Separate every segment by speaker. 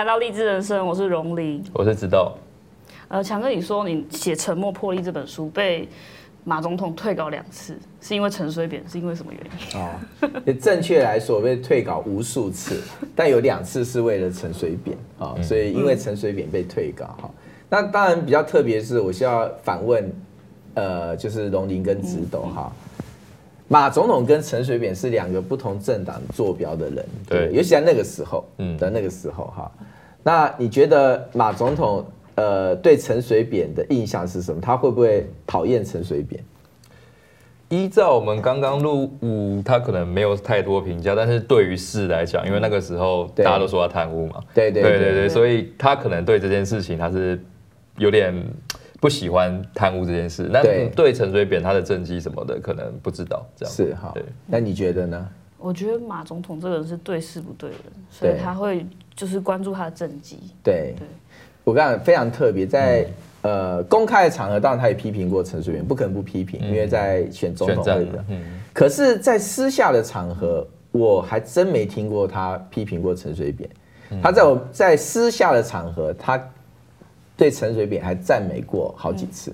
Speaker 1: 来到励志人生，我是荣林，
Speaker 2: 我是知道。
Speaker 1: 呃，强哥，你说你写《沉默破例》这本书被马总统退稿两次，是因为陈水扁，是因为什么原因？
Speaker 3: 哦，也 正确来说，被退稿无数次，但有两次是为了陈水扁啊，所以因为陈水扁被退稿哈。那当然比较特别是，我需要反问，呃，就是荣林跟直斗哈。马总统跟陈水扁是两个不同政党坐标的人，对，尤其在那个时候，嗯，在那个时候哈。那你觉得马总统？呃，对陈水扁的印象是什么？他会不会讨厌陈水扁？
Speaker 2: 依照我们刚刚入伍，他可能没有太多评价。但是对于事来讲，因为那个时候大家都说他贪污嘛，
Speaker 3: 对对对对对，
Speaker 2: 所以他可能对这件事情他是有点不喜欢贪污这件事。那对陈水扁他的政绩什么的，可能不知道这样。
Speaker 3: 是哈，对。那你觉得呢？
Speaker 1: 我觉得马总统这个人是对事不对人，所以他会就是关注他的政绩。
Speaker 3: 对对。我刚刚非常特别，在呃公开的场合，当然他也批评过陈水扁，不可能不批评，因为在选总统会的。嗯。可是，在私下的场合，我还真没听过他批评过陈水扁。他在我在私下的场合，他对陈水扁还赞美过好几次。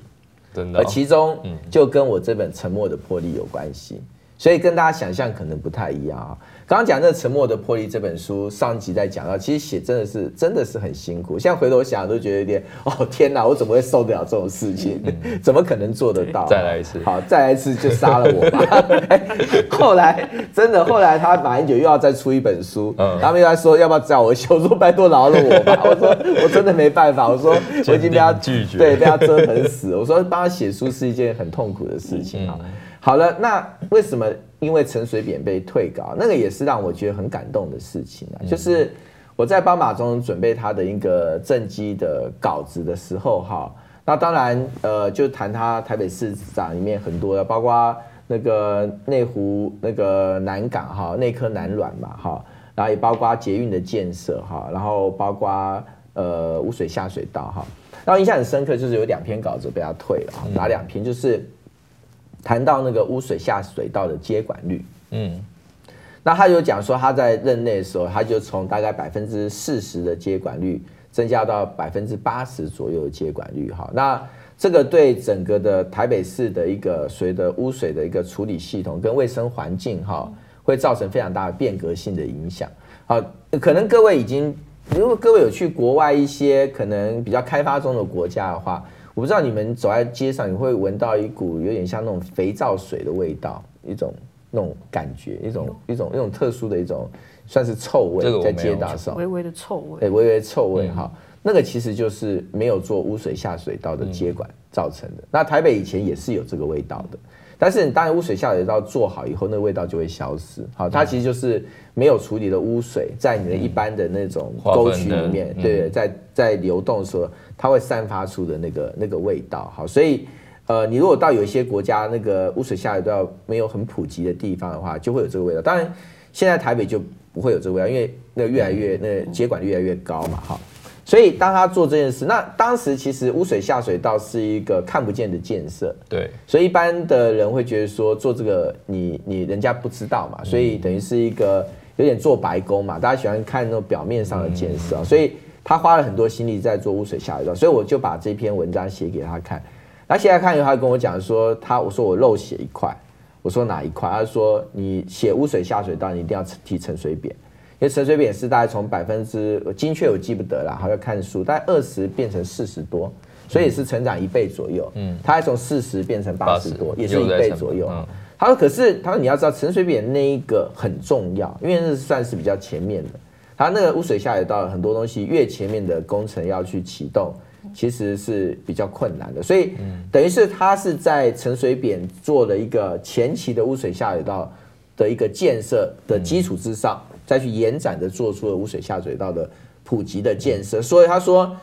Speaker 3: 真的。而其中就跟我这本《沉默的魄力》有关系，所以跟大家想象可能不太一样啊。刚刚讲那《沉默的魄力》这本书，上集在讲到，其实写真的是真的是很辛苦。现在回头想，都觉得有点哦天哪，我怎么会受得了这种事情？怎么可能做得到？
Speaker 2: 再来一次，
Speaker 3: 好，再来一次就杀了我吧。后来真的，后来他马英九又要再出一本书，他们又在说要不要找我写，我说拜托饶了我吧。我说我真的没办法，我说我已经被他拒绝，对，被他折腾死。我说帮他写书是一件很痛苦的事情啊。好了，那为什么？因为陈水扁被退稿，那个也是让我觉得很感动的事情啊。就是我在帮马总统准备他的一个政绩的稿子的时候，哈，那当然，呃，就谈他台北市长里面很多的，包括那个内湖那个南港哈，内科南软嘛，哈，然后也包括捷运的建设哈，然后包括呃污水下水道哈，然后印象很深刻，就是有两篇稿子被他退了，哪两篇？就是。谈到那个污水下水道的接管率，嗯，那他就讲说他在任内的时候，他就从大概百分之四十的接管率增加到百分之八十左右的接管率，哈，那这个对整个的台北市的一个随着污水的一个处理系统跟卫生环境，哈，会造成非常大的变革性的影响，好，可能各位已经，如果各位有去国外一些可能比较开发中的国家的话。我不知道你们走在街上，你会闻到一股有点像那种肥皂水的味道，一种那种感觉，一种一种一种特殊的一种算是臭味，在街道上，
Speaker 1: 微微的臭味，
Speaker 3: 对，微微的臭味哈，那个其实就是没有做污水下水道的接管造成的。那台北以前也是有这个味道的。但是你当然污水下水道做好以后，那个味道就会消失。好，它其实就是没有处理的污水，在你的一般的那种沟渠里面，对，在在流动的时候，它会散发出的那个那个味道。好，所以呃，你如果到有一些国家那个污水下水道没有很普及的地方的话，就会有这个味道。当然，现在台北就不会有这个味道，因为那个越来越那个接管率越来越高嘛。哈。所以当他做这件事，那当时其实污水下水道是一个看不见的建设，对，所以一般的人会觉得说做这个你你人家不知道嘛，所以等于是一个有点做白工嘛，大家喜欢看那种表面上的建设。啊，所以他花了很多心力在做污水下水道，所以我就把这篇文章写给他看，他写来看以后，他跟我讲说他我说我漏写一块，我说哪一块？他说你写污水下水道，你一定要提沉水扁。因为陈水扁是大概从百分之精确我记不得了，还要看书，大概二十变成四十多，所以是成长一倍左右。嗯，他还从四十变成八十多，也是一倍左右。他说：“可是他说你要知道陈水扁那一个很重要，因为那是算是比较前面的。他那个污水下水道很多东西越前面的工程要去启动，其实是比较困难的。所以等于是他是在陈水扁做了一个前期的污水下水道的一个建设的基础之上。”再去延展的做出了污水下水道的普及的建设，所以他说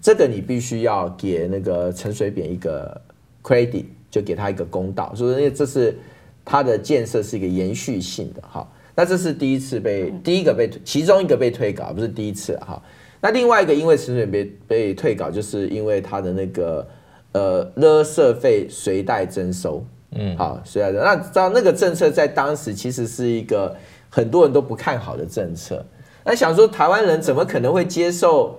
Speaker 3: 这个你必须要给那个陈水扁一个 credit，就给他一个公道，所以因为这是他的建设是一个延续性的哈。那这是第一次被第一个被其中一个被退稿，不是第一次哈。那另外一个因为陈水扁被被退稿，就是因为他的那个呃勒社费随带征收，嗯，好，随袋征收。那知道那个政策在当时其实是一个。很多人都不看好的政策，那想说台湾人怎么可能会接受，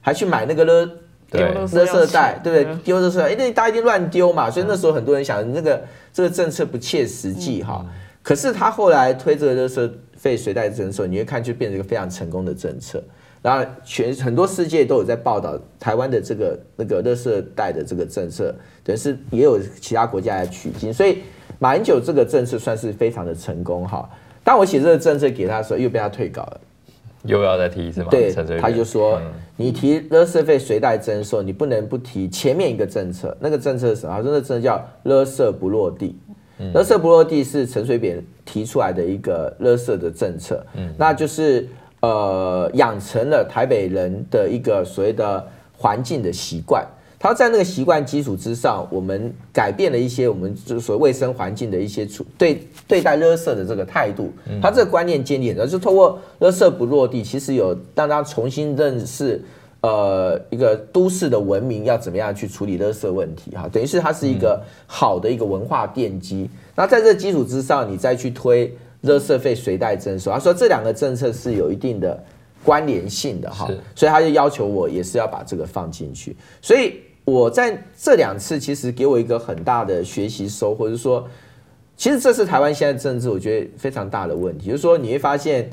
Speaker 3: 还去买那个垃垃圾袋，对不对？丢垃圾袋，因为大家一定乱丢嘛，所以那时候很多人想，那个这个政策不切实际哈。可是他后来推这个垃圾费随袋征收，你会看就变成一个非常成功的政策。然后全很多世界都有在报道台湾的这个那个垃圾袋的这个政策，等于是也有其他国家来取经，所以马英九这个政策算是非常的成功哈。当我写这个政策给他的时候，又被他退稿了，
Speaker 2: 又要再提一次吗？
Speaker 3: 对，他就说你提垃圾费随袋征收，你不能不提前面一个政策，那个政策是什么？他说那政策叫垃圾不落地，垃圾不落地是陈水扁提出来的一个垃圾的政策，那就是。呃，养成了台北人的一个所谓的环境的习惯。他在那个习惯基础之上，我们改变了一些我们就是所谓卫生环境的一些处对对待垃圾的这个态度。他这个观念建立，然后就透过垃圾不落地，其实有让他重新认识呃一个都市的文明要怎么样去处理垃圾问题哈。等于是它是一个好的一个文化奠基。那在这个基础之上，你再去推。垃圾费随袋征收，他说这两个政策是有一定的关联性的哈，所以他就要求我也是要把这个放进去。所以我在这两次其实给我一个很大的学习收获，就是说，其实这是台湾现在政治我觉得非常大的问题，就是说你会发现，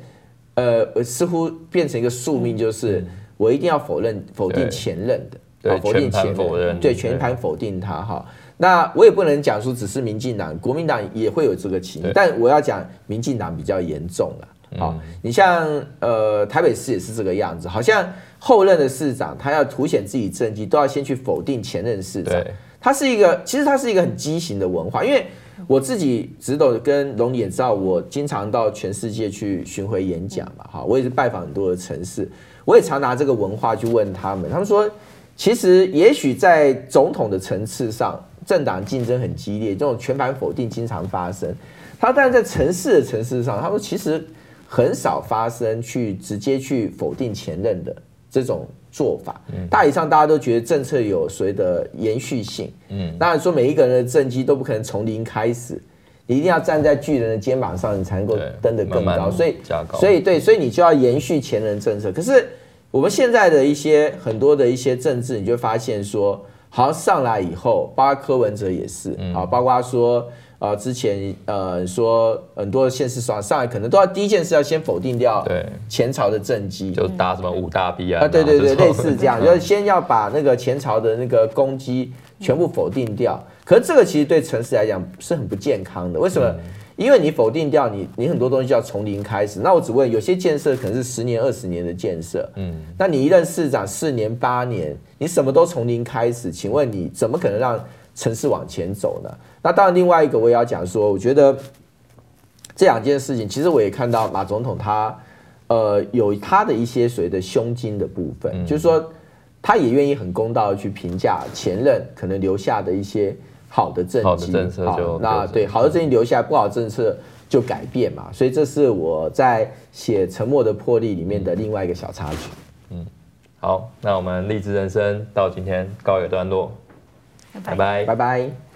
Speaker 3: 呃，似乎变成一个宿命，就是我一定要否认否定前任的，否定前任，对，全盘否定他哈。那我也不能讲说只是民进党，国民党也会有这个情，但我要讲民进党比较严重了。好，你像呃台北市也是这个样子，好像后任的市长他要凸显自己政绩，都要先去否定前任市长。他是一个，其实他是一个很畸形的文化，因为我自己直斗跟龙也知道，我经常到全世界去巡回演讲嘛，哈，我也是拜访很多的城市，我也常拿这个文化去问他们，他们说，其实也许在总统的层次上。政党竞争很激烈，这种全盘否定经常发生。他但是在城市的城市上，他说其实很少发生去直接去否定前任的这种做法。大体上大家都觉得政策有所谓的延续性。嗯，当然说每一个人的政绩都不可能从零开始，你一定要站在巨人的肩膀上，你才能够登得更高。所以，所以对，所以你就要延续前人政策。可是我们现在的一些很多的一些政治，你就发现说。好像，上来以后，包括柯文哲也是，好，包括说，呃，之前呃说很多县市上上来可能都要第一件事要先否定掉前朝的政绩，
Speaker 2: 就打什么五大弊案
Speaker 3: 啊，对对对，类似这样，就是先要把那个前朝的那个功绩全部否定掉。可是这个其实对城市来讲是很不健康的，为什么？因为你否定掉你，你很多东西就要从零开始。那我只问，有些建设可能是十年、二十年的建设，嗯，那你一任市长四年、八年，你什么都从零开始，请问你怎么可能让城市往前走呢？那当然，另外一个我也要讲说，我觉得这两件事情，其实我也看到马总统他呃有他的一些所谓的胸襟的部分，嗯、就是说他也愿意很公道的去评价前任可能留下的一些。好的政绩，好的政策就那对好的政绩留下来，不好的政策就改变嘛。所以这是我在写《沉默的魄力》里面的另外一个小插曲。
Speaker 2: 嗯，好，那我们励志人生到今天告一个段落，拜拜，
Speaker 3: 拜拜。